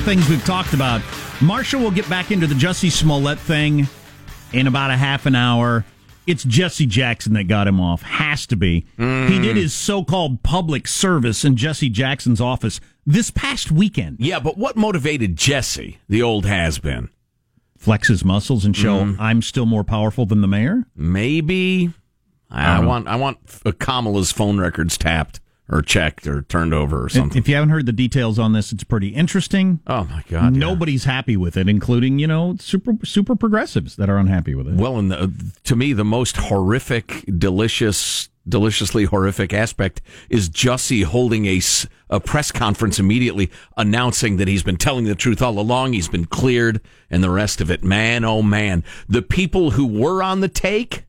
of things we've talked about. Marshall will get back into the Jussie Smollett thing in about a half an hour. It's Jesse Jackson that got him off. Has to be. He did his so called public service in Jesse Jackson's office this past weekend. Yeah, but what motivated Jesse, the old has been? Flex his muscles and show I'm still more powerful than the mayor. Maybe I, want I want uh, Kamala's phone records tapped or checked or turned over or something. If you haven't heard the details on this, it's pretty interesting. oh my god! yeah. Nobody's happy with it, including you know super super progressives that are unhappy with it. Well, and the, to me, the most horrific, delicious, deliciously horrific aspect is Jussie holding a, a press conference immediately announcing that he's been telling the truth all along. He's been cleared and the rest of it. Man, oh man. The people who were on the take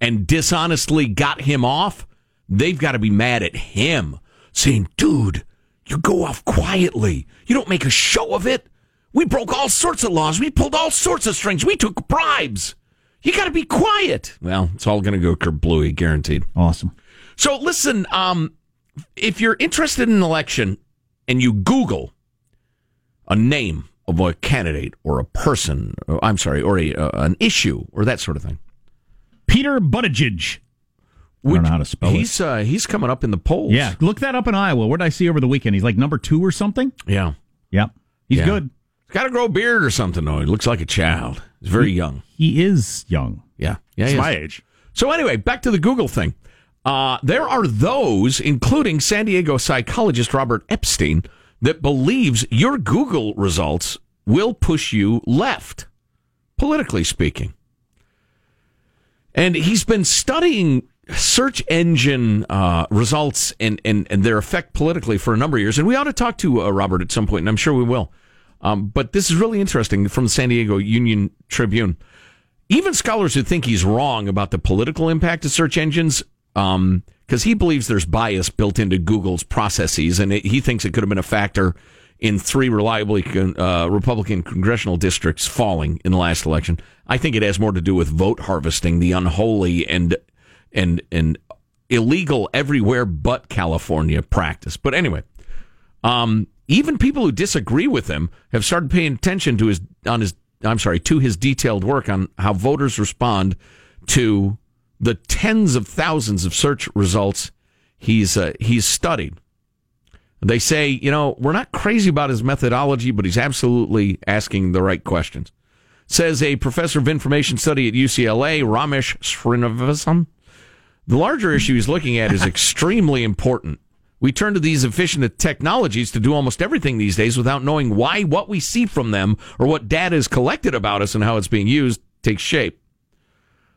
and dishonestly got him off, they've got to be mad at him saying, dude, you go off quietly. You don't make a show of it. We broke all sorts of laws. We pulled all sorts of strings. We took bribes. You got to be quiet. Well, it's all going to go kerblooey, guaranteed. Awesome. So listen, um, if you're interested in an election and you Google a name of a candidate or a person, or, I'm sorry, or a, uh, an issue or that sort of thing, Peter Buttigieg. I don't know how to spell it. he's uh, he's coming up in the polls. Yeah, look that up in Iowa. What did I see over the weekend? He's like number two or something. yeah. Yep, he's Yeah. good. He's got to grow a beard or something though. He looks like a child. He's very young. He is young. Yeah, yeah, It's he my age. So anyway, back to the Google thing. Uh, there are those, including San Diego psychologist Robert Epstein, that believes your Google results will push you left, politically speaking. And he's been studying search engine uh, results and, and, and their effect politically for a number of years. And we ought to talk to uh, Robert at some point, and I'm sure we will. Um, but this is really interesting from the San Diego Union Tribune even scholars who think he's wrong about the political impact of search engines, because he believes there's bias built into Google's processes, and it, he thinks it could have been a factor in three reliably uh, Republican congressional districts falling in the last election. I think it has more to do with vote harvesting, the unholy and and and illegal everywhere but California practice. But anyway, um, even people who disagree with him have started paying attention to his on his I'm sorry to his detailed work on how voters respond to the tens of thousands of search results he's uh, he's studied. They say, you know, we're not crazy about his methodology, but he's absolutely asking the right questions. Says a professor of information study at UCLA, Ramesh Srinivasan. The larger issue he's looking at is extremely important. We turn to these efficient technologies to do almost everything these days without knowing why what we see from them or what data is collected about us and how it's being used takes shape.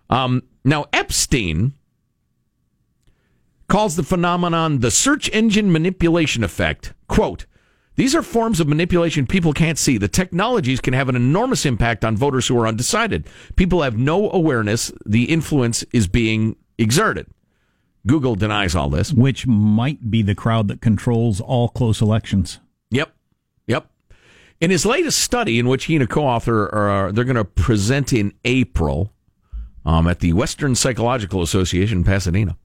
Um, now, Epstein calls the phenomenon the search engine manipulation effect. Quote, these are forms of manipulation people can't see. The technologies can have an enormous impact on voters who are undecided. People have no awareness the influence is being exerted. Google denies all this. Which might be the crowd that controls all close elections. Yep. Yep. In his latest study, in which he and a co-author are, they're going to present in April um, at the Western Psychological Association in Pasadena,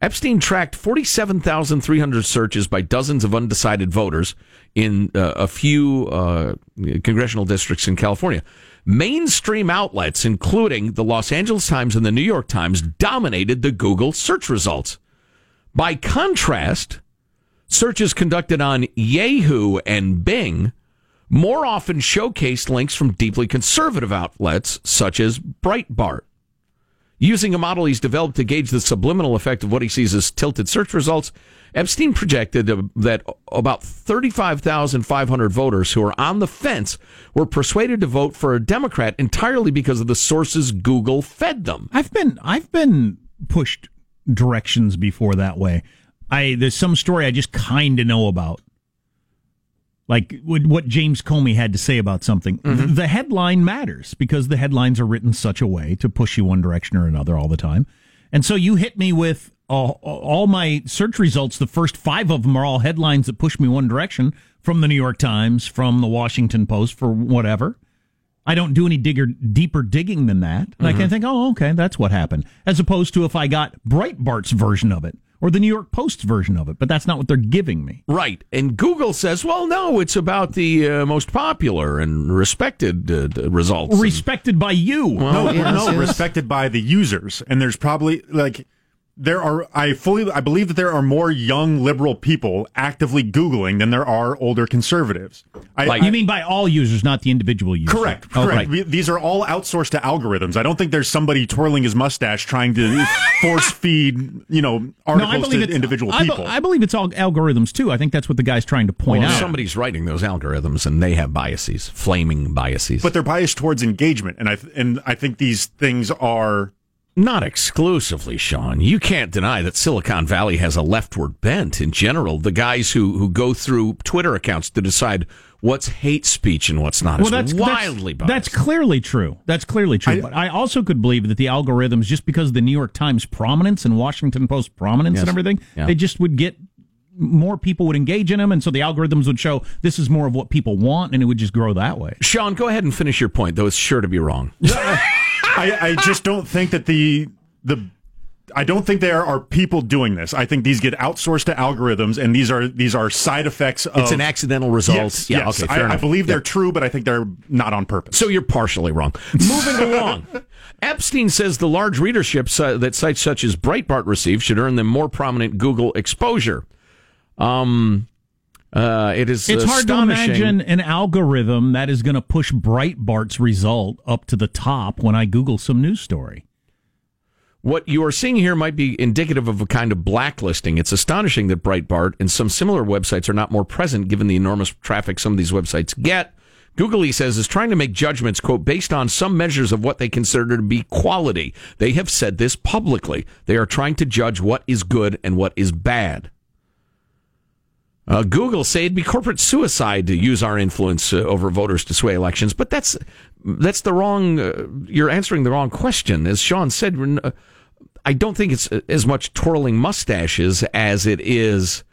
Epstein tracked 47,300 searches by dozens of undecided voters in uh, a few uh, congressional districts in California. Mainstream outlets, including the Los Angeles Times and the New York Times, dominated the Google search results. By contrast, searches conducted on Yahoo and Bing more often showcased links from deeply conservative outlets such as Breitbart. Using a model he's developed to gauge the subliminal effect of what he sees as tilted search results, Epstein projected that about 35,500 voters who are on the fence were persuaded to vote for a Democrat entirely because of the sources Google fed them. I've been I've been pushed directions before that way. I there's some story I just kind of know about. Like what what James Comey had to say about something. Mm-hmm. The headline matters because the headlines are written such a way to push you one direction or another all the time. And so you hit me with uh, all my search results. The first five of them are all headlines that push me one direction from the New York Times, from the Washington Post, for whatever. I don't do any digger, deeper digging than that. And I can think, oh, okay, that's what happened. As opposed to if I got Breitbart's version of it, or the New York Post's version of it, but that's not what they're giving me. Right. And Google says, well, no, it's about the uh, most popular and respected uh, results. Respected by you. Well, no, yes, no, yes. respected by the users. And there's probably like there are I fully I believe that there are more young liberal people actively googling than there are older conservatives. I, like, you mean by all users, not the individual users? Correct. Correct. right. These are all outsourced to algorithms. I don't think there's somebody twirling his mustache trying to force feed you know articles no, to individual I people. Be, I believe it's all algorithms too. I think that's what the guy's trying to point well, out. Somebody's writing those algorithms, and they have biases, flaming biases. But they're biased towards engagement, and I and I think these things are not exclusively, Sean. You can't deny that Silicon Valley has a leftward bent in general. The guys who, who go through Twitter accounts to decide what's hate speech and what's not well, is that's, wildly that's, that's, clearly true. That's clearly true. I, but I also could believe that the algorithms, just because of the New York Times prominence and Washington Post prominence yes. and everything, yeah. they just would get more people would engage in them, and so the algorithms would show this is more of what people want, and it would just grow that way. Sean, go ahead and finish your point, though it's sure to be wrong. I, I just don't think that the the I don't think there are people doing this. I think these get outsourced to algorithms, and these are these are side effects. Of, it's an accidental result. Yes, yeah, yes. Okay, I, I, believe they're true, but I think they're not on purpose. So you're partially wrong. Moving along, Epstein says the large readership that sites such as Breitbart receive should earn them more prominent Google exposure. Um, uh, it is. It's hard to imagine an algorithm that is going to push Breitbart's result up to the top when I Google some news story. What you are seeing here might be indicative of a kind of blacklisting. It's astonishing that Breitbart and some similar websites are not more present given the enormous traffic some of these websites get. Google, he says, is trying to make judgments, quote, based on some measures of what they consider to be quality. They have said this publicly. They are trying to judge what is good and what is bad. Uh, Google say it'd be corporate suicide to use our influence uh, over voters to sway elections, but that's that's the wrong. Uh, you're answering the wrong question, as Sean said. Uh, I don't think it's uh, as much twirling mustaches as it is.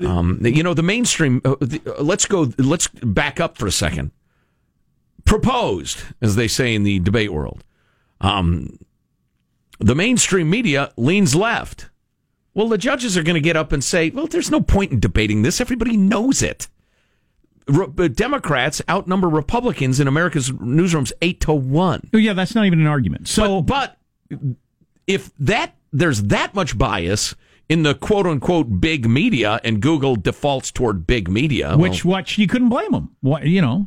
Um, you know, the mainstream. Uh, the, let's go. Let's back up for a second. Proposed, as they say in the debate world, um, the mainstream media leans left. Well, the judges are going to get up and say, well, there's no point in debating this. Everybody knows it. Re- uh, Democrats outnumber Republicans in America's newsrooms eight to one. Oh, yeah, that's not even an argument. So, but, but if that there's that much bias in the quote unquote big media, and Google defaults toward big media, which well, which you couldn't blame them. What you know,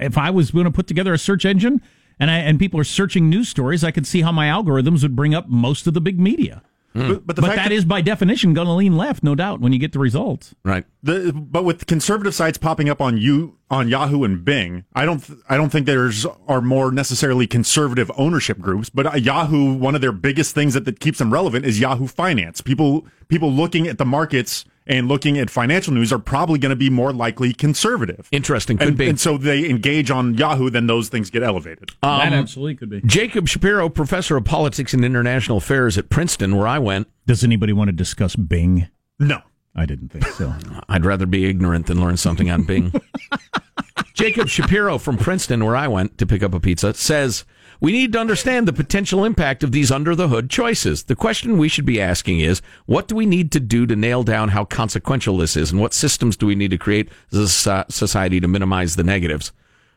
if I was going to put together a search engine and I, and people are searching news stories, I could see how my algorithms would bring up most of the big media. Mm. But, but, but that, that is by definition going to lean left, no doubt, when you get the results. Right. The, but with conservative sites popping up on you on Yahoo and Bing, I don't th- I don't think there's are more necessarily conservative ownership groups. But uh, Yahoo, one of their biggest things that, that keeps them relevant is Yahoo Finance. People people looking at the markets and looking at financial news are probably going to be more likely conservative. Interesting, could and, be. And so they engage on Yahoo, then those things get elevated. Um, that absolutely could be. Jacob Shapiro, professor of politics and international affairs at Princeton, where I went. Does anybody want to discuss Bing? No. I didn't think so. I'd rather be ignorant than learn something on Bing. Jacob Shapiro from Princeton, where I went to pick up a pizza, says we need to understand the potential impact of these under the hood choices. The question we should be asking is what do we need to do to nail down how consequential this is, and what systems do we need to create as a society to minimize the negatives?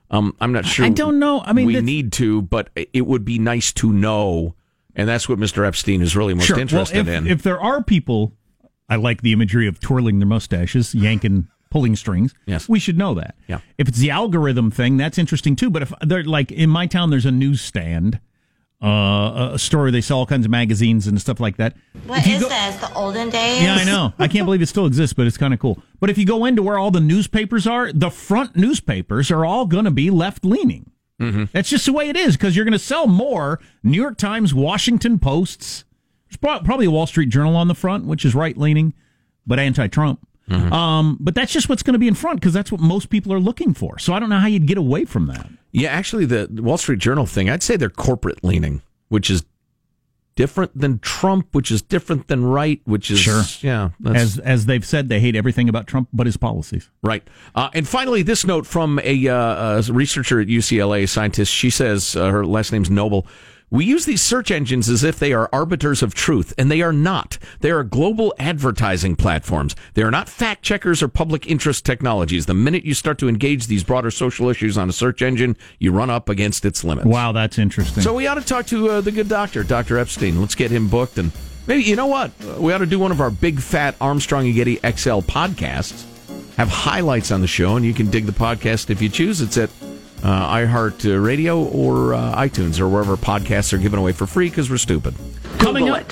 Um, I'm not sure. I don't know. I mean, we need to, but it would be nice to know. And that's what Mr. Epstein is really most sure. interested well, if, in. If there are people, I like the imagery of twirling their mustaches, yanking pulling strings. Yes. We should know that. Yeah. If it's the algorithm thing, that's interesting too. But if they're like in my town, there's a newsstand, uh, a store they sell all kinds of magazines and stuff like that. What is go, this? The olden days? Yeah, I know. I can't believe it still exists, but it's kind of cool. But if you go into where all the newspapers are, the front newspapers are all going to be left leaning. Mm-hmm. That's just the way it is because you're going to sell more New York Times, Washington Posts. There's probably a Wall Street Journal on the front, which is right leaning, but anti Trump. Mm-hmm. Um, but that's just what's going to be in front because that's what most people are looking for. So I don't know how you'd get away from that. Yeah, actually, the Wall Street Journal thing, I'd say they're corporate leaning, which is different than Trump, which is different than right, which is sure. Yeah, as as they've said, they hate everything about Trump but his policies. Right. Uh, and finally, this note from a, uh, a, researcher at UCLA, scientist. She says uh, her last name's Noble. We use these search engines as if they are arbiters of truth, and they are not. They are global advertising platforms. They are not fact checkers or public interest technologies. The minute you start to engage these broader social issues on a search engine, you run up against its limits. Wow, that's interesting. So we ought to talk to uh, the good doctor, Dr. Epstein. Let's get him booked. And maybe, you know what? We ought to do one of our big fat Armstrong and Getty XL podcasts, have highlights on the show, and you can dig the podcast if you choose. It's at uh, iHeart Radio or uh, iTunes or wherever podcasts are given away for free because we're stupid. coming up,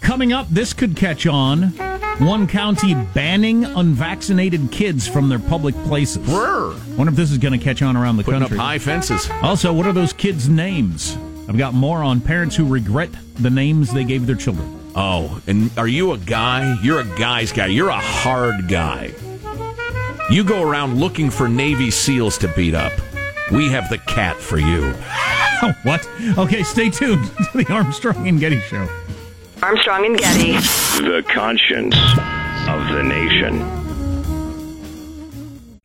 coming up, this could catch on. One county banning unvaccinated kids from their public places. Brr. Wonder if this is going to catch on around the Putting country. up high fences. Also, what are those kids' names? I've got more on parents who regret the names they gave their children. Oh, and are you a guy? You're a guy's guy. You're a hard guy. You go around looking for Navy SEALs to beat up. We have the cat for you. What? Okay, stay tuned to the Armstrong and Getty Show. Armstrong and Getty. The conscience of the nation.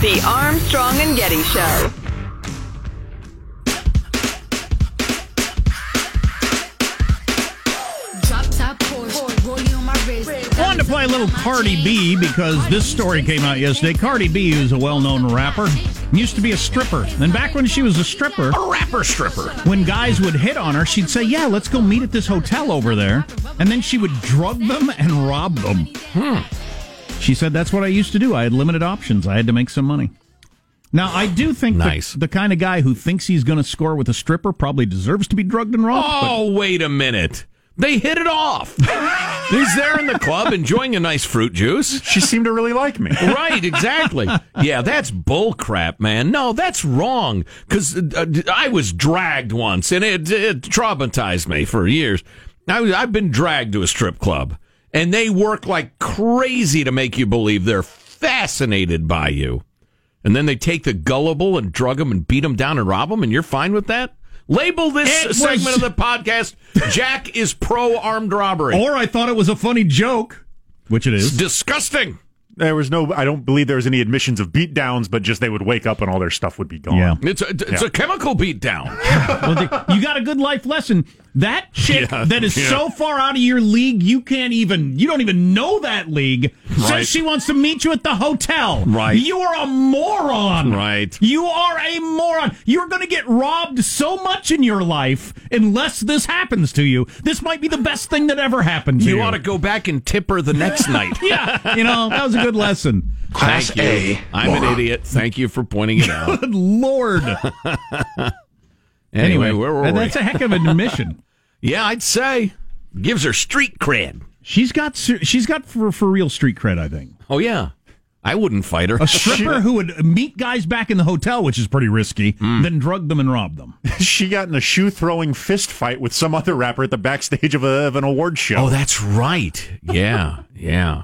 The Armstrong and Getty Show. Drop top Porsche, rollie on. I wanted to play a little Cardi B because this story came out yesterday. Cardi B is a well-known rapper. Used to be a stripper. And back when she was a stripper, A rapper stripper. when guys would hit on her, she'd say, "Yeah, let's go meet at this hotel over there," and then she would drug them and rob them. Hmm. She said, "That's what I used to do. I had limited options. I had to make some money." Now, I do think the- Nice. the, kind of guy who thinks he's going to score with a stripper probably deserves to be drugged and robbed. but- Oh, wait a minute. They hit it off. He's there in the club enjoying a nice fruit juice. She seemed to really like me. Right, exactly. Yeah, that's bull crap, man. No, that's wrong. Because uh, I was dragged once, and it, it traumatized me for years. I, I've been dragged to a strip club, and they work like crazy to make you believe they're fascinated by you. And then they take the gullible and drug them and beat them down and rob them, and you're fine with that? Label this It was- segment of the podcast Jack is pro armed robbery. Or I thought it was a funny joke, which it is. Disgusting. There was no, I don't believe there was any admissions of beatdowns, but just they would wake up and all their stuff would be gone. Yeah. It's a, it's a chemical beatdown. Well, you got a good life lesson. That chick Yeah, that is yeah. so far out of your league, you can't even, you don't even know that league, Right. says she wants to meet you at the hotel. Right. You are a moron. Right. You are a moron. You're going to get robbed so much in your life unless this happens to you. This might be the best thing that ever happened to you. You ought to go back and tip her the next night. Yeah, you know, that was a good lesson. Class Thank you. A. I'm an idiot. Thank you for pointing it out. Good Lord. Anyway, where were and we? that's a heck of an admission. Yeah, I'd say gives her street cred. She's got she's got for for real street cred, I think. Oh yeah, I wouldn't fight her. A stripper who would meet guys back in the hotel, which is pretty risky, Hmm. then drug them and rob them. She got in a shoe throwing fist fight with some other rapper at the backstage of, a, of an award show. oh, that's right. Yeah, yeah.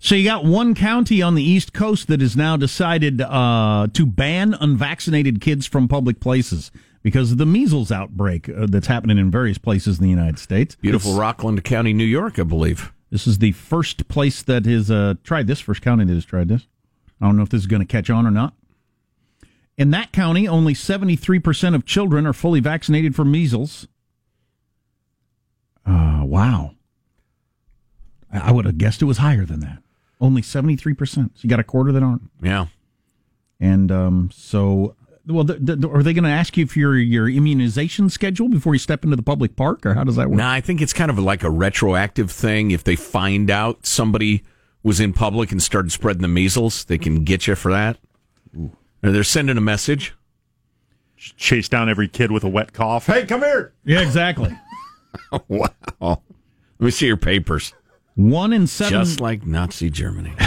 So you got one county on the East Coast that has now decided uh, to ban unvaccinated kids from public places because of the measles outbreak uh, that's happening in various places in the United States. Beautiful It's- Rockland County, New York, I believe. This is the first place that has uh, tried this. First county that has tried this. I don't know if this is going to catch on or not. In that county, only 73% of children are fully vaccinated for measles. Uh, wow. I I would have guessed it was higher than that. Only 73%. So you got a quarter that aren't. Yeah. And um, so, well, th- th- are they going to ask you for your, your immunization schedule before you step into the public park, or how does that work? Nah, I think it's kind of like a retroactive thing. If they find out somebody was in public and started spreading the measles, they can get you for that. Or they're sending a message. Chase down every kid with a wet cough. Hey, come here. Yeah, exactly. Wow. Let me see your papers. One in seven. Just like Nazi Germany.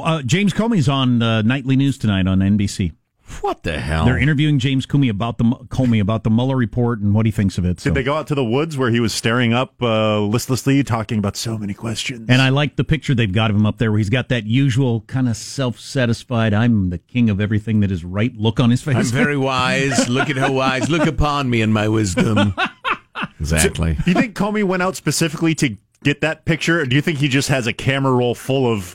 Uh, James Comey's on uh, nightly news tonight on NBC. What the hell? They're interviewing James Comey about the Comey about the Mueller report and what he thinks of it. So. Did they go out to the woods where he was staring up uh, listlessly, talking about so many questions? And I like the picture they've got of him up there where he's got that usual kind of self satisfied, I'm the king of everything that is right look on his face. I'm very wise. Look at how wise. Look upon me and my wisdom. Exactly. Do you think Comey went out specifically to get that picture? Or do you think he just has a camera roll full of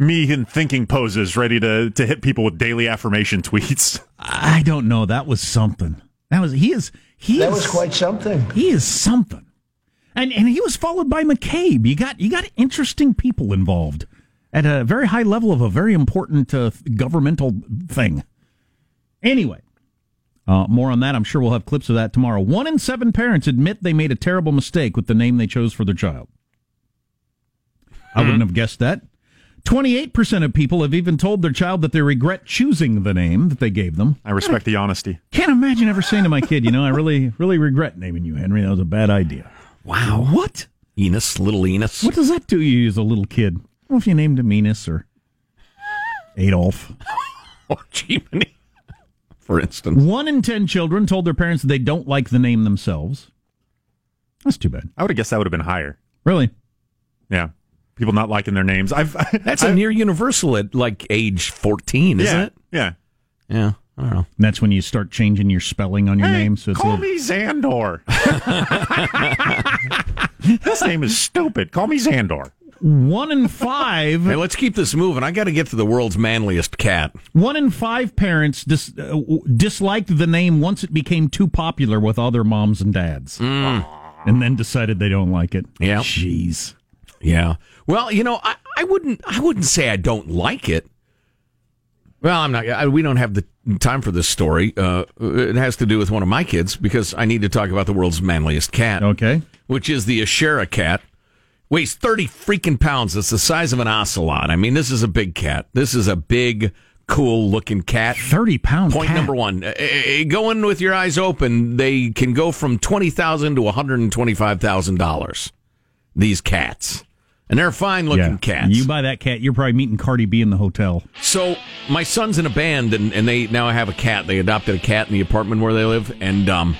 me in thinking poses ready to, to hit people with daily affirmation tweets? I don't know. That was something. That was he is he That is, was quite something. he is something. And and he was followed by McCabe. You got you got interesting people involved at a very high level of a very important uh, governmental thing. Anyway, uh, more on that. I'm sure we'll have clips of that tomorrow. One in seven parents admit they made a terrible mistake with the name they chose for their child. I wouldn't have guessed that. 28% of people have even told their child that they regret choosing the name that they gave them. I respect the honesty. Can't imagine ever saying to my kid, you know, I really, really regret naming you Henry. That was a bad idea. Wow. What? Enos, little Enos. What does that do you as a little kid? I don't know if you named him Enos or Adolf. Or oh, Jiminy, for instance. One in ten children told their parents that they don't like the name themselves. That's too bad. I would have guessed that would have been higher. Really? Yeah. People not liking their names. I've That's a near universal at like age 14, isn't yeah, it? Yeah. Yeah. I don't know. And that's when you start changing your spelling on your Hey, name. So it's a call little- me Xandor. this name is stupid. Call me Xandor. one in five. Hey, let's keep this moving. I got to get to the world's manliest cat. One in five parents dis- uh, w- disliked the name once it became too popular with other moms and dads, and then decided they don't like it. Yeah. jeez. Yeah. Well, you know, I, I wouldn't. I wouldn't say I don't like it. Well, I'm not. I, we don't have the time for this story. Uh, it has to do with one of my kids because I need to talk about the world's manliest cat, Okay. which is the Ashera cat. Weighs thirty freaking pounds. It's the size of an ocelot. I mean, this is a big cat. This is a big, cool looking cat. Thirty pound. Point cat. number one: uh, uh, go in with your eyes open. They can go from twenty thousand to one hundred and twenty-five thousand dollars. These cats, and they're fine-looking Yeah. cats. You buy that cat, you're probably meeting Cardi B in the hotel. so my son's in a band, and, and they now have a cat. They adopted a cat in the apartment where they live, and um,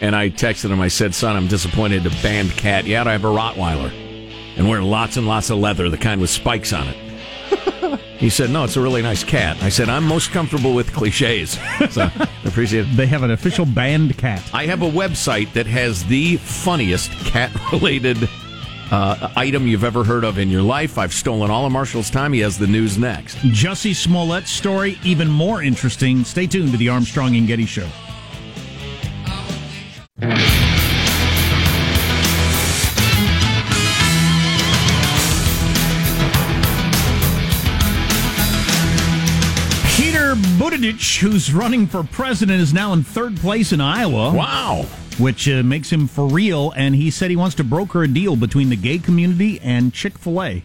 and I texted him. I said, "Son, I'm disappointed. A band cat. You I have a Rottweiler, and wear lots and lots of leather, the kind with spikes on it." He said, "No, it's a really nice cat." I said, "I'm most comfortable with cliches." So I appreciate it. They have an official band cat. I have a website that has the funniest cat related uh, item you've ever heard of in your life. I've stolen all of Marshall's time. He has the news next. Jussie Smollett's story, even more interesting. Stay tuned to the Armstrong and Getty Show. Who's running for president, is now in third place in Iowa. Wow. which uh, makes him for real. And he said he wants to broker a deal between the gay community and Chick fil A.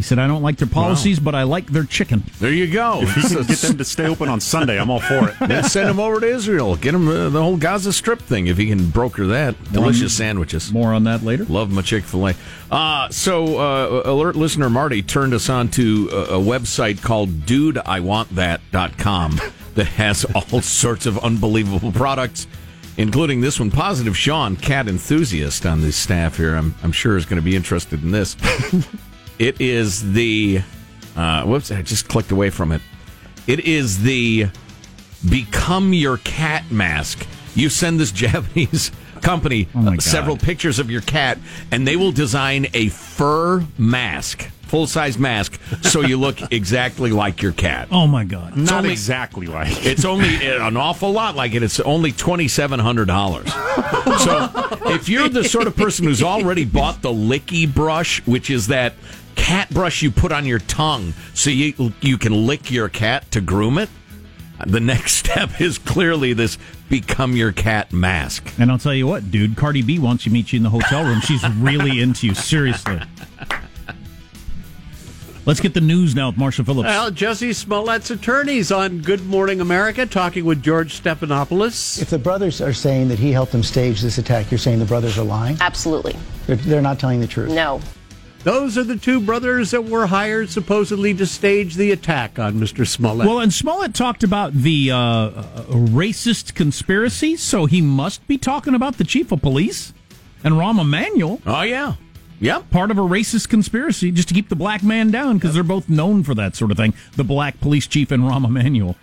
He said, I don't like their policies, but I like their chicken. There you go. If he can get them to stay open on Sunday, I'm all for it. Then send him over to Israel. Get him uh, the whole Gaza Strip thing if he can broker that. Delicious sandwiches. More on that later. Love my Chick fil A. Uh, so, uh, alert listener Marty turned us on to a, a website called DudeIWantThat.com that has all sorts of unbelievable products, including this one. Positive Sean, cat enthusiast on the staff here, I'm, I'm sure is going to be interested in this. it is the. Uh, whoops, I just clicked away from it. It is the Become Your Cat mask. You send this Japanese company Oh my God. several pictures of your cat, and they will design a fur mask, full size mask, so you look exactly like your cat. Oh my God. Not only- exactly like. It's only an awful lot like it. It's only twenty seven hundred dollars. So if you're the sort of person who's already bought the licky brush, which is that cat brush you put on your tongue so you you can lick your cat to groom it, the next step is clearly this become your cat mask. And I'll tell you what, dude, Cardi B wants to meet you in the hotel room. She's really into you. Seriously. Let's get the news now with Marshall Phillips. Well, Jussie Smollett's attorneys on Good Morning America talking with George Stephanopoulos. If the brothers are saying that he helped them stage this attack, you're saying the brothers are lying? Absolutely. They're, they're not telling the truth. No. Those are the two brothers that were hired supposedly to stage the attack on Mr. Smollett. Well, and Smollett talked about the uh, uh, racist conspiracy, so he must be talking about the chief of police and Rahm Emanuel. Oh yeah, yep. Part of a racist conspiracy just to keep the black man down because they're both known for that sort of thing. The black police chief and Rahm Emanuel.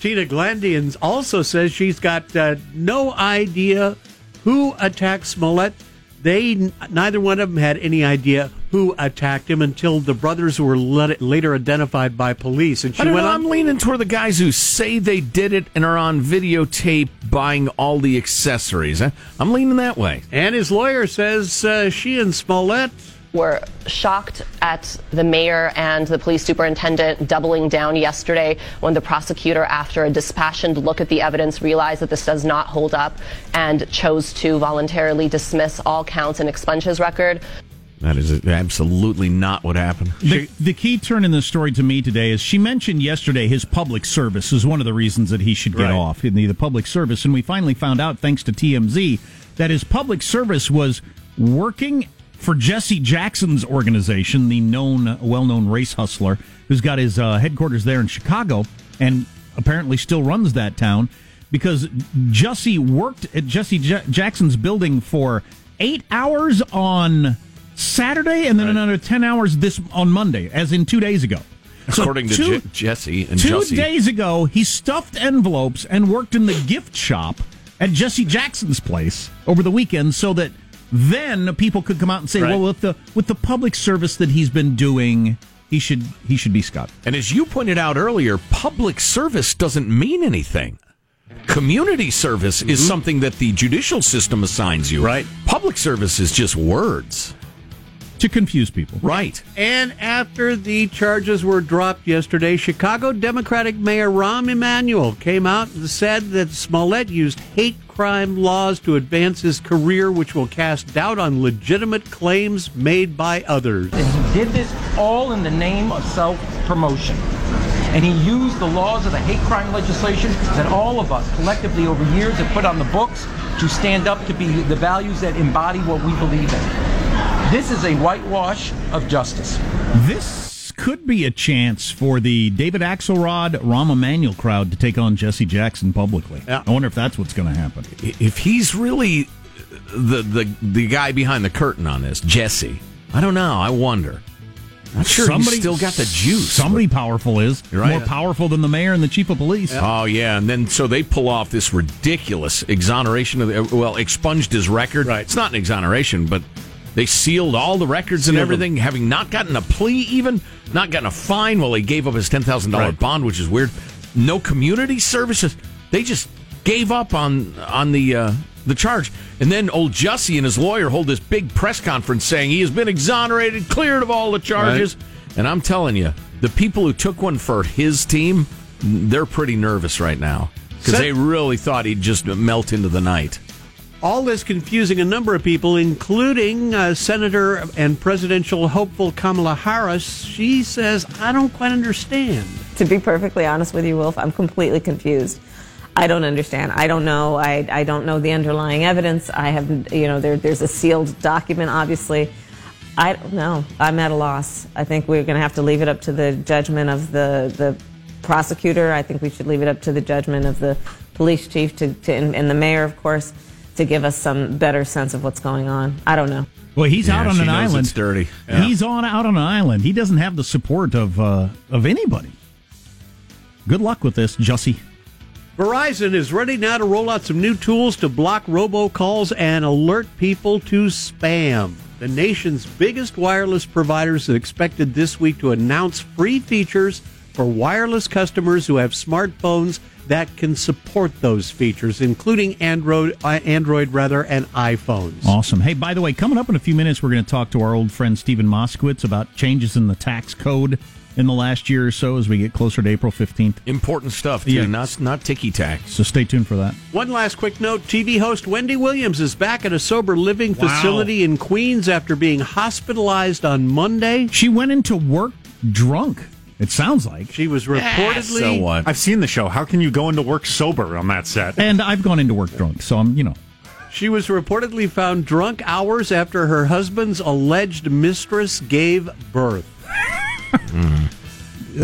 Tina Glandian also says she's got uh, no idea who attacked Smollett. They neither one of them had any idea who attacked him until the brothers were let, later identified by police. And she I don't went know, on. I'm leaning toward the guys who say they did it and are on videotape buying all the accessories. I- I'm leaning that way. And his lawyer says uh, she and Smollett were shocked at the mayor and the police superintendent doubling down yesterday when the prosecutor, after a dispassionate look at the evidence, realized that this does not hold up and chose to voluntarily dismiss all counts and expunge his record. That is absolutely not what happened. The, the key turn in the story to me today is she mentioned yesterday his public service is one of the reasons that he should get Right. off in the, the public service. And we finally found out, thanks to TMZ, that his public service was working for Jesse Jackson's organization, the known, well known race hustler who's got his uh, headquarters there in Chicago and apparently still runs that town because Jesse worked at Jesse J- Jackson's building for eight hours on Saturday and then another 10 hours this on Monday, as in two days ago. So According to two- Je- Jesse and Two Jussie. days ago, he stuffed envelopes and worked in the gift shop at Jesse Jackson's place over the weekend so that then people could come out and say, Right. well, with the with the public service that he's been doing, he should he should be Scott. And as you pointed out earlier, public service doesn't mean anything. Community service is mm-hmm. something that the judicial system assigns you. Right. Public service is just words. To confuse people. Right. And after the charges were dropped yesterday, Chicago Democratic Mayor Rahm Emanuel came out and said that Smollett used hate crime laws to advance his career, which will cast doubt on legitimate claims made by others. And he did this all in the name of self promotion. And he used the laws of the hate crime legislation that all of us collectively over years have put on the books to stand up to be the values that embody what we believe in. This is a whitewash of justice. This could be a chance for the David Axelrod, Rahm Emanuel crowd to take on Jesse Jackson publicly. Yeah. I wonder if that's what's going to happen. If he's really the, the the guy behind the curtain on this, Jesse, I don't know. I wonder. Not sure he's still got the juice. Somebody powerful is right. more powerful than the mayor and the chief of police. Oh yeah, and then so they pull off this ridiculous exoneration of the well, expunged his record. Right. It's not an exoneration, but they sealed all the records and Sealed everything, having not gotten a plea, even not gotten a fine. Well, he gave up his ten thousand dollar Right. bond, which is weird. No community services. They just gave up on on the uh, the charge. And then old Jussie and his lawyer hold this big press conference saying he has been exonerated, cleared of all the charges. And I'm telling you, the people who took one for his team, they're pretty nervous right now because they really thought he'd just melt into the night. All this confusing a number of people, including uh, Senator and presidential hopeful Kamala Harris. She says, I don't quite understand. To be perfectly honest with you, Wolf, I'm completely confused. I don't understand. I don't know. I, I don't know the underlying evidence. I have, you know, there, there's a sealed document, obviously. I don't know. I'm at a loss. I think we're going to have to leave it up to the judgment of the, the prosecutor. I think we should leave it up to the judgment of the police chief to, to, and, and the mayor, of course, to give us some better sense of what's going on. I don't know. Well, he's Yeah, out on she an knows island. it's dirty. He's on out on an island. He doesn't have the support of uh, of anybody. Good luck with this, Jussie. Verizon is ready now to roll out some new tools to block robocalls and alert people to spam. The nation's biggest wireless providers are expected this week to announce free features for wireless customers who have smartphones that can support those features, including Android, uh, Android rather, and iPhones. Awesome. Hey, by the way, coming up in a few minutes, we're going to talk to our old friend Stephen Moskowitz about changes in the tax code in the last year or so as we get closer to April 15th. Important stuff too, Yeah. not not ticky tack. So stay tuned for that. One last quick note TV host Wendy Williams is back at a sober living Wow. facility in Queens after being hospitalized on Monday. She went into work drunk, it sounds like. She was reportedly. So what? I've seen the show. How can you go into work sober on that set? And I've gone into work drunk, so I'm, you know. She was reportedly found drunk hours after her husband's alleged mistress gave birth.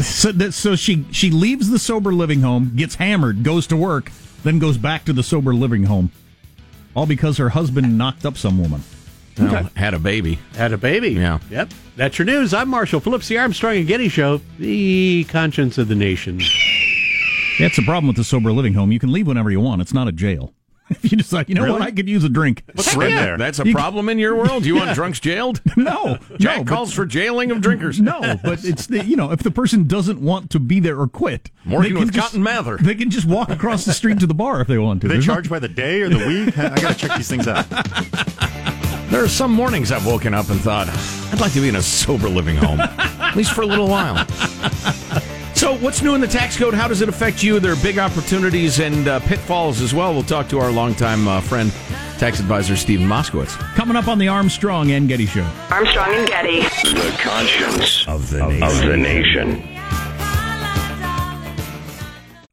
So, that, so she she leaves the sober living home, gets hammered, goes to work, then goes back to the sober living home, all because her husband knocked up some woman. Well, had a baby. Had a baby. Yeah. Yep. That's your news. I'm Marshall Phillips, the Armstrong and Getty Show, the conscience of the nation. That's the problem with the sober living home. You can leave whenever you want. It's not a jail. If you decide, you know what, I could use a drink. What's right there? That's a You- problem in your world. You want drunks jailed? No, Jack no, but- calls for jailing of drinkers. No, but it's the you know if the person doesn't want to be there or quit, Working they can with just- Cotton Mather. They can just walk across the street to the bar if they want to. Do they There's no- charge by the day or the week? I got to check these things out. There are some mornings I've woken up and thought, I'd like to be in a sober living home, at least for a little while. So, what's new in the tax code? How does it affect you? There are big opportunities and uh, pitfalls as well. We'll talk to our longtime uh, friend, tax advisor Stephen Moskowitz. Coming up on the Armstrong and Getty Show. Armstrong and Getty. The conscience of the nation. Of the nation.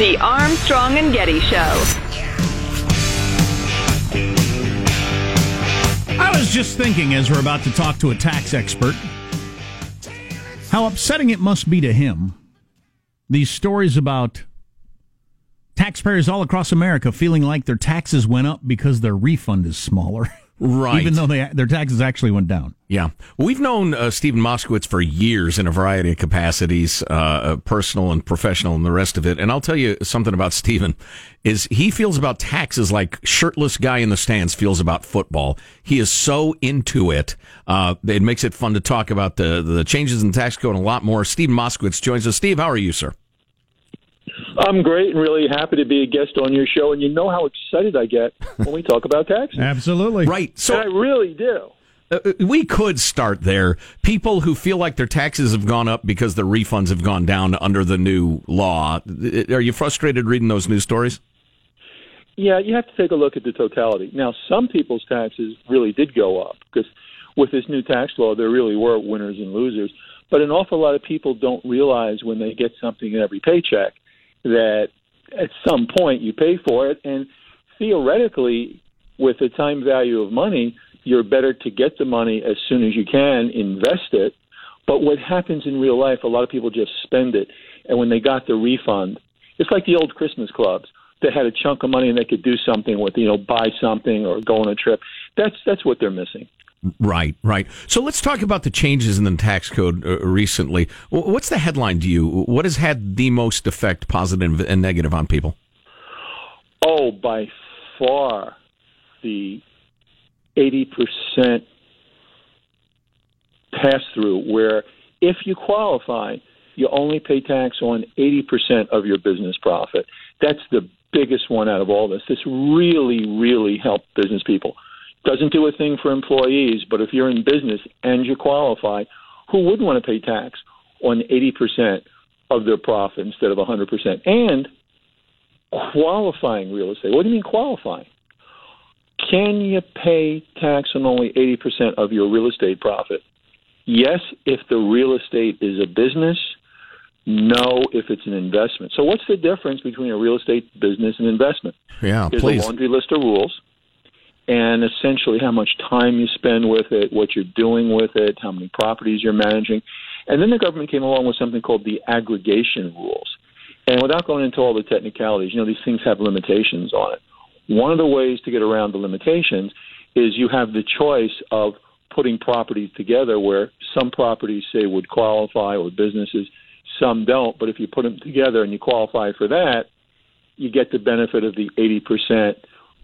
The Armstrong and Getty Show. I was just thinking as we're about to talk to a tax expert how upsetting it must be to him these stories about taxpayers all across America feeling like their taxes went up because their refund is smaller. Right. Even though they, their taxes actually went down. Yeah. We've known uh, Stephen Moskowitz for years in a variety of capacities, uh, uh, personal and professional and the rest of it. And I'll tell you something about Stephen is he feels about taxes like shirtless guy in the stands feels about football. He is so into it. Uh, it makes it fun to talk about the, the changes in the tax code and a lot more. Stephen Moskowitz joins us. Steve, how are you, sir? I'm great and really happy to be a guest on your show. And you know how excited I get when we talk about taxes. Absolutely. Right. So I really do. Uh, we could start there. People who feel like their taxes have gone up because their refunds have gone down under the new law. Are you frustrated reading those news stories? Yeah, you have to take a look at the totality. Now, some people's taxes really did go up because with this new tax law, there really were winners and losers. But an awful lot of people don't realize when they get something in every paycheck that at some point you pay for it. And theoretically, with the time value of money, you're better to get the money as soon as you can, invest it. But what happens in real life, a lot of people just spend it. And when they got the refund, it's like the old Christmas clubs. They had a chunk of money and they could do something with, you know, buy something or go on a trip. That's that's what they're missing. Right, right. So let's talk about the changes in the tax code uh, recently. What's the headline to you? What has had the most effect, positive and negative, on people? Oh, by far, the eighty percent pass through, where if you qualify, you only pay tax on eighty percent of your business profit. That's the biggest one out of all this. This really, really helped business people. Doesn't do a thing for employees, but if you're in business and you qualify, who wouldn't want to pay tax on 80% of their profit instead of 100%? And qualifying real estate. What do you mean qualifying? Can you pay tax on only 80% of your real estate profit? Yes, if the real estate is a business. No, if it's an investment. So, what's the difference between a real estate business and investment? Yeah, There's please. a laundry list of rules, and essentially how much time you spend with it, what you're doing with it, how many properties you're managing. And then the government came along with something called the aggregation rules. And without going into all the technicalities, you know, these things have limitations on it. One of the ways to get around the limitations is you have the choice of putting properties together where some properties say would qualify or businesses, some don't. But if you put them together and you qualify for that, you get the benefit of the 80%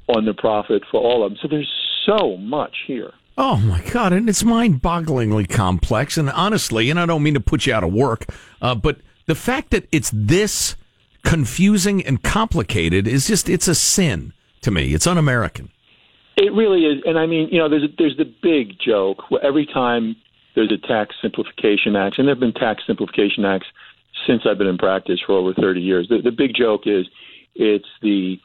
on the profit for all of them. So there's so much here. Oh my God! And it's mind-bogglingly complex. And honestly, and I don't mean to put you out of work, uh, but the fact that it's this confusing and complicated is just it's a sin to me. It's un-American. It really is, and I mean, you know, there's a, there's the big joke where every time there's a tax simplification act, and there have been tax simplification acts since I've been in practice for over 30 years. The, the big joke is it's the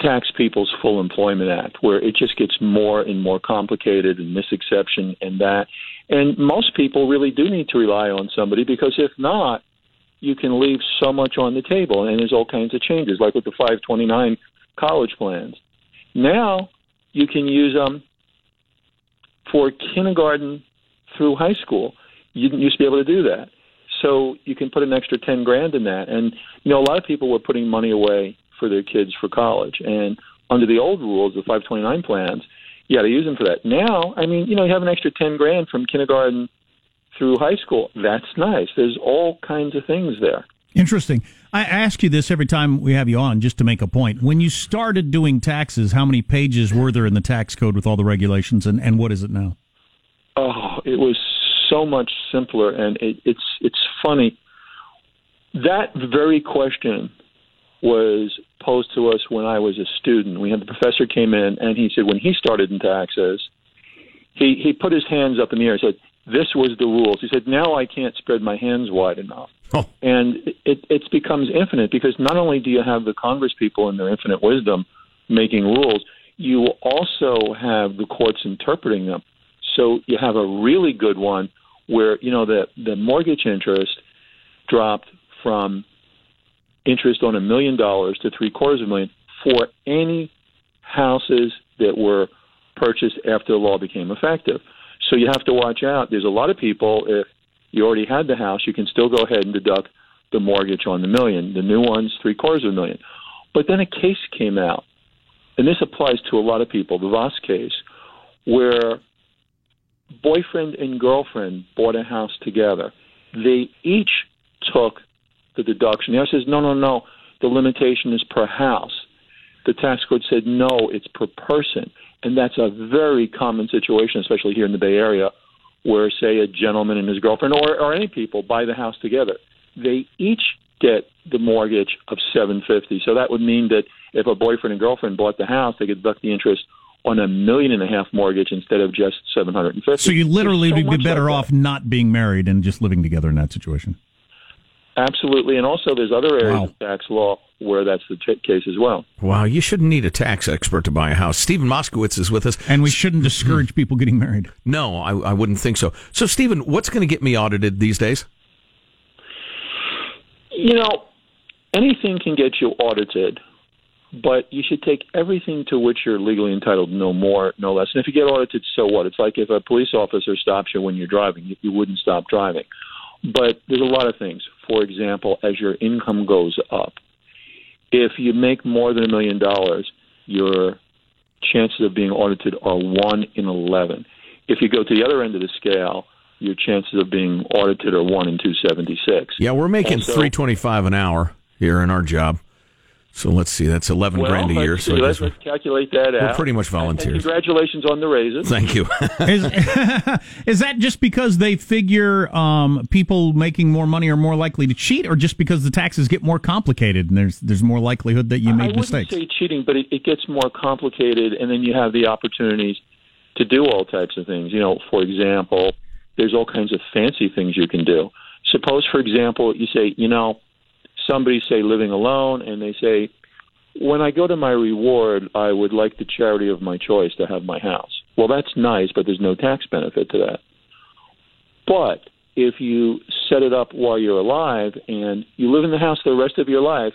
Tax People's Full Employment Act, where it just gets more and more complicated, and this exception and that. And most people really do need to rely on somebody because if not, you can leave so much on the table, and there's all kinds of changes, like with the 529 college plans. Now you can use them for kindergarten through high school. You didn't used to be able to do that. So you can put an extra 10 grand in that. And, you know, a lot of people were putting money away for their kids for college. And under the old rules, the 529 plans, you got to use them for that. Now, I mean, you know, you have an extra 10 grand from kindergarten through high school. That's nice. There's all kinds of things there. Interesting. I ask you this every time we have you on just to make a point. When you started doing taxes, how many pages were there in the tax code with all the regulations, and, and what is it now? Oh, it was so much simpler, and it, it's it's funny. That very question was posed to us when I was a student. We had the professor came in, and he said when he started in taxes, he he put his hands up in the air and said, "This was the rules." He said, "Now I can't spread my hands wide enough." Oh. And it it becomes infinite because not only do you have the Congress people in their infinite wisdom making rules, you also have the courts interpreting them. So you have a really good one where you know the the mortgage interest dropped from interest on a million dollars to three quarters of a million for any houses that were purchased after the law became effective. So you have to watch out. There's a lot of people if you already had the house, you can still go ahead and deduct the mortgage on the million. The new ones, three quarters of a million. But then a case came out, and this applies to a lot of people, the Voss case, where boyfriend and girlfriend bought a house together. They each took the deduction. The other says, no, no, no, the limitation is per house. The tax code said, no, it's per person. And that's a very common situation, especially here in the Bay Area, where, say, a gentleman and his girlfriend, or, or any people, buy the house together. They each get the mortgage of 750 So that would mean that if a boyfriend and girlfriend bought the house, they could deduct the interest on a million and a half mortgage instead of just 750 So you literally so would be better like off not being married and just living together in that situation. Absolutely, and also there's other areas Wow. of tax law where that's the t- case as well. Wow, you shouldn't need a tax expert to buy a house. Stephen Moskowitz is with us. And we shouldn't mm-hmm. discourage people getting married. No, I, I wouldn't think so. So, Stephen, what's going to get me audited these days? You know, anything can get you audited, but you should take everything to which you're legally entitled, no more, no less. And if you get audited, so what? It's like if a police officer stops you when you're driving, you, you wouldn't stop driving. But there's a lot of things. For example, as your income goes up, if you make more than a million dollars, your chances of being audited are one in eleven. If you go to the other end of the scale, your chances of being audited are one in two seventy six. Yeah, we're making twenty five an hour here in our job. So let's see, that's eleven Well, grand a year. So I see, guess let's, we're, let's calculate that out. we're out. pretty much And volunteers. congratulations on the raises. Thank you. is, is that just because they figure um, people making more money are more likely to cheat, or just because the taxes get more complicated and there's there's more likelihood that you make I made wouldn't mistakes? say cheating, but it, it gets more complicated, and then you have the opportunities to do all types of things. You know, for example, there's all kinds of fancy things you can do. Suppose, for example, you say, you know, somebody say living alone, and they say, when I go to my reward, I would like the charity of my choice to have my house. Well, that's nice, but there's no tax benefit to that. But if you set it up while you're alive and you live in the house the rest of your life,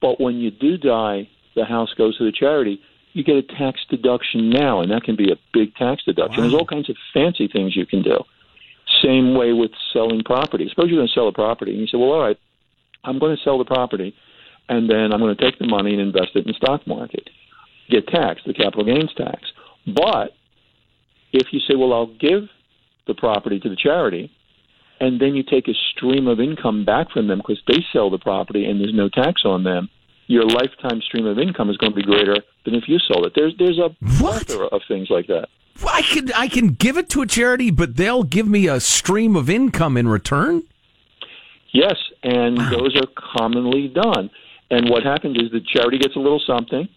but when you do die, the house goes to the charity, you get a tax deduction now, and that can be a big tax deduction. There's all kinds of fancy things you can do. Same way with selling property. Suppose you're going to sell a property, and you say, well, all right, I'm going to sell the property, and then I'm going to take the money and invest it in the stock market. Get taxed, the capital gains tax. But if you say, well, I'll give the property to the charity, and then you take a stream of income back from them because they sell the property and there's no tax on them, your lifetime stream of income is going to be greater than if you sold it. There's there's a plethora of things like that. Well, I can I can give it to a charity, but they'll give me a stream of income in return. Yes, and those are commonly done. And what happens is the charity gets a little something,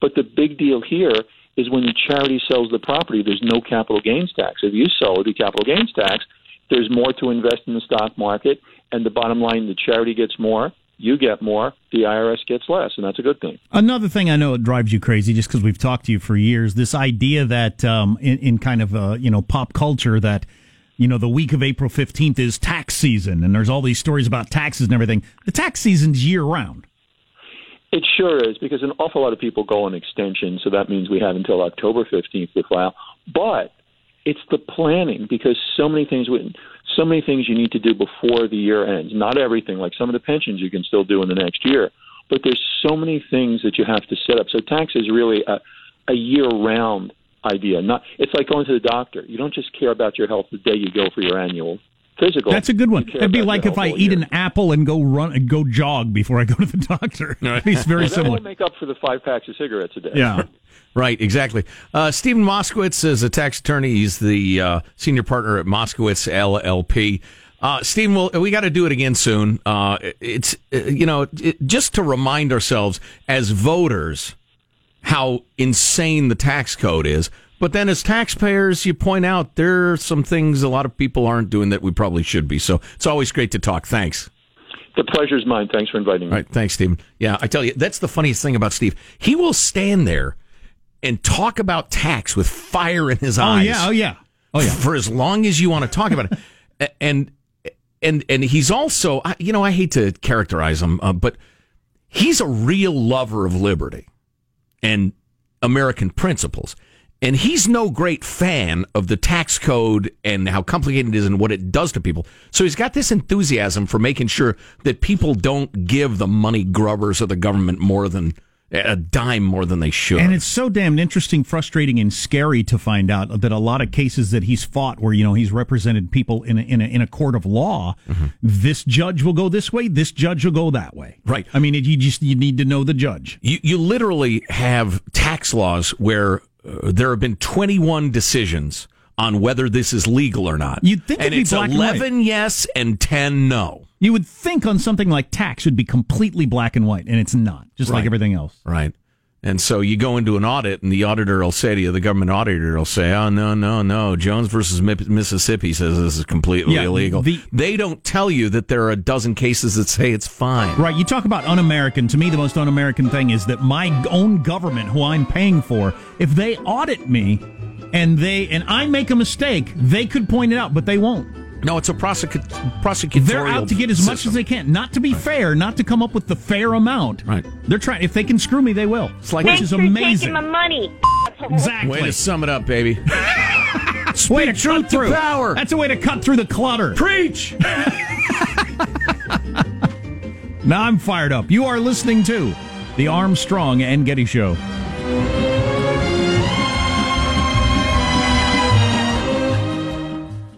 but the big deal here is when the charity sells the property, there's no capital gains tax. If you sell it, the capital gains tax, there's more to invest in the stock market, and the bottom line, the charity gets more, you get more, the IRS gets less, and that's a good thing. Another thing I know it drives you crazy, just because we've talked to you for years. This idea that um, in, in kind of uh, you know pop culture that you know the week of April fifteenth is tax season, and there's all these stories about taxes and everything. The tax season's year round. It sure is because an awful lot of people go on extension, so that means we have until October 15th to file. But it's the planning because so many things so many things you need to do before the year ends. Not everything, like some of the pensions you can still do in the next year, but there's so many things that you have to set up. So tax is really a, a year-round idea. Not it's like going to the doctor. You don't just care about your health the day you go for your annual physical. That's a good one. It'd be like if I eat an apple and go run and go jog before I go to the doctor. Right. It's very well, similar. That will make up for the five packs of cigarettes a day. Yeah. Right, exactly. Uh, Stephen Moskowitz is a tax attorney. He's the uh, senior partner at Moskowitz LLP. Uh, Stephen, we'll, we got to do it again soon. Uh, it's uh, you know it, just to remind ourselves as voters how insane the tax code is. But then, as taxpayers, you point out there are some things a lot of people aren't doing that we probably should be. So it's always great to talk. Thanks. The pleasure's mine. Thanks for inviting me. All right, thanks, Stephen. Yeah, I tell you, that's the funniest thing about Steve. He will stand there and talk about tax with fire in his Oh eyes. yeah, oh yeah, oh yeah. For as long as you want to talk about it, and and and he's also, you know, I hate to characterize him, uh, but he's a real lover of liberty and American principles. And he's no great fan of the tax code and how complicated it is and what it does to people. So he's got this enthusiasm for making sure that people don't give the money grubbers of the government more than a dime more than they should. And it's so damn interesting, frustrating, and scary to find out that a lot of cases that he's fought, where you know he's represented people in a, in a, in a court of law, this judge will go this way, this judge will go that way. Right. I mean, it, you just you need to know the judge. You, you literally have tax laws where uh, there have been 21 decisions on whether this is legal or not. You'd think and it'd be it's black and white. 11 yes and 10 no. You would think on something like tax would be completely black and white, and it's not. Just like everything else. Right. And so you go into an audit, and the auditor will say to you, the government auditor will say, "Oh no, no, no! Jones versus Mi- Mississippi says this is completely Yeah, illegal." the- they don't tell you that there are a dozen cases that say it's fine. Right. You talk about un-American. To me, the most un-American thing is that my own government, who I'm paying for, if they audit me and they and I make a mistake, they could point it out, but they won't. No, it's a prosecu- prosecutorial. They're out to get as much as they can, not to be fair, not to come up with the fair amount. Right. They're trying. If they can screw me, they will. It's like- which Thanks is for my money. Exactly. Way to sum it up, baby. way to truth cut to through. power. That's a way to cut through the clutter. Preach. Now I'm fired up. You are listening to the Armstrong and Getty Show.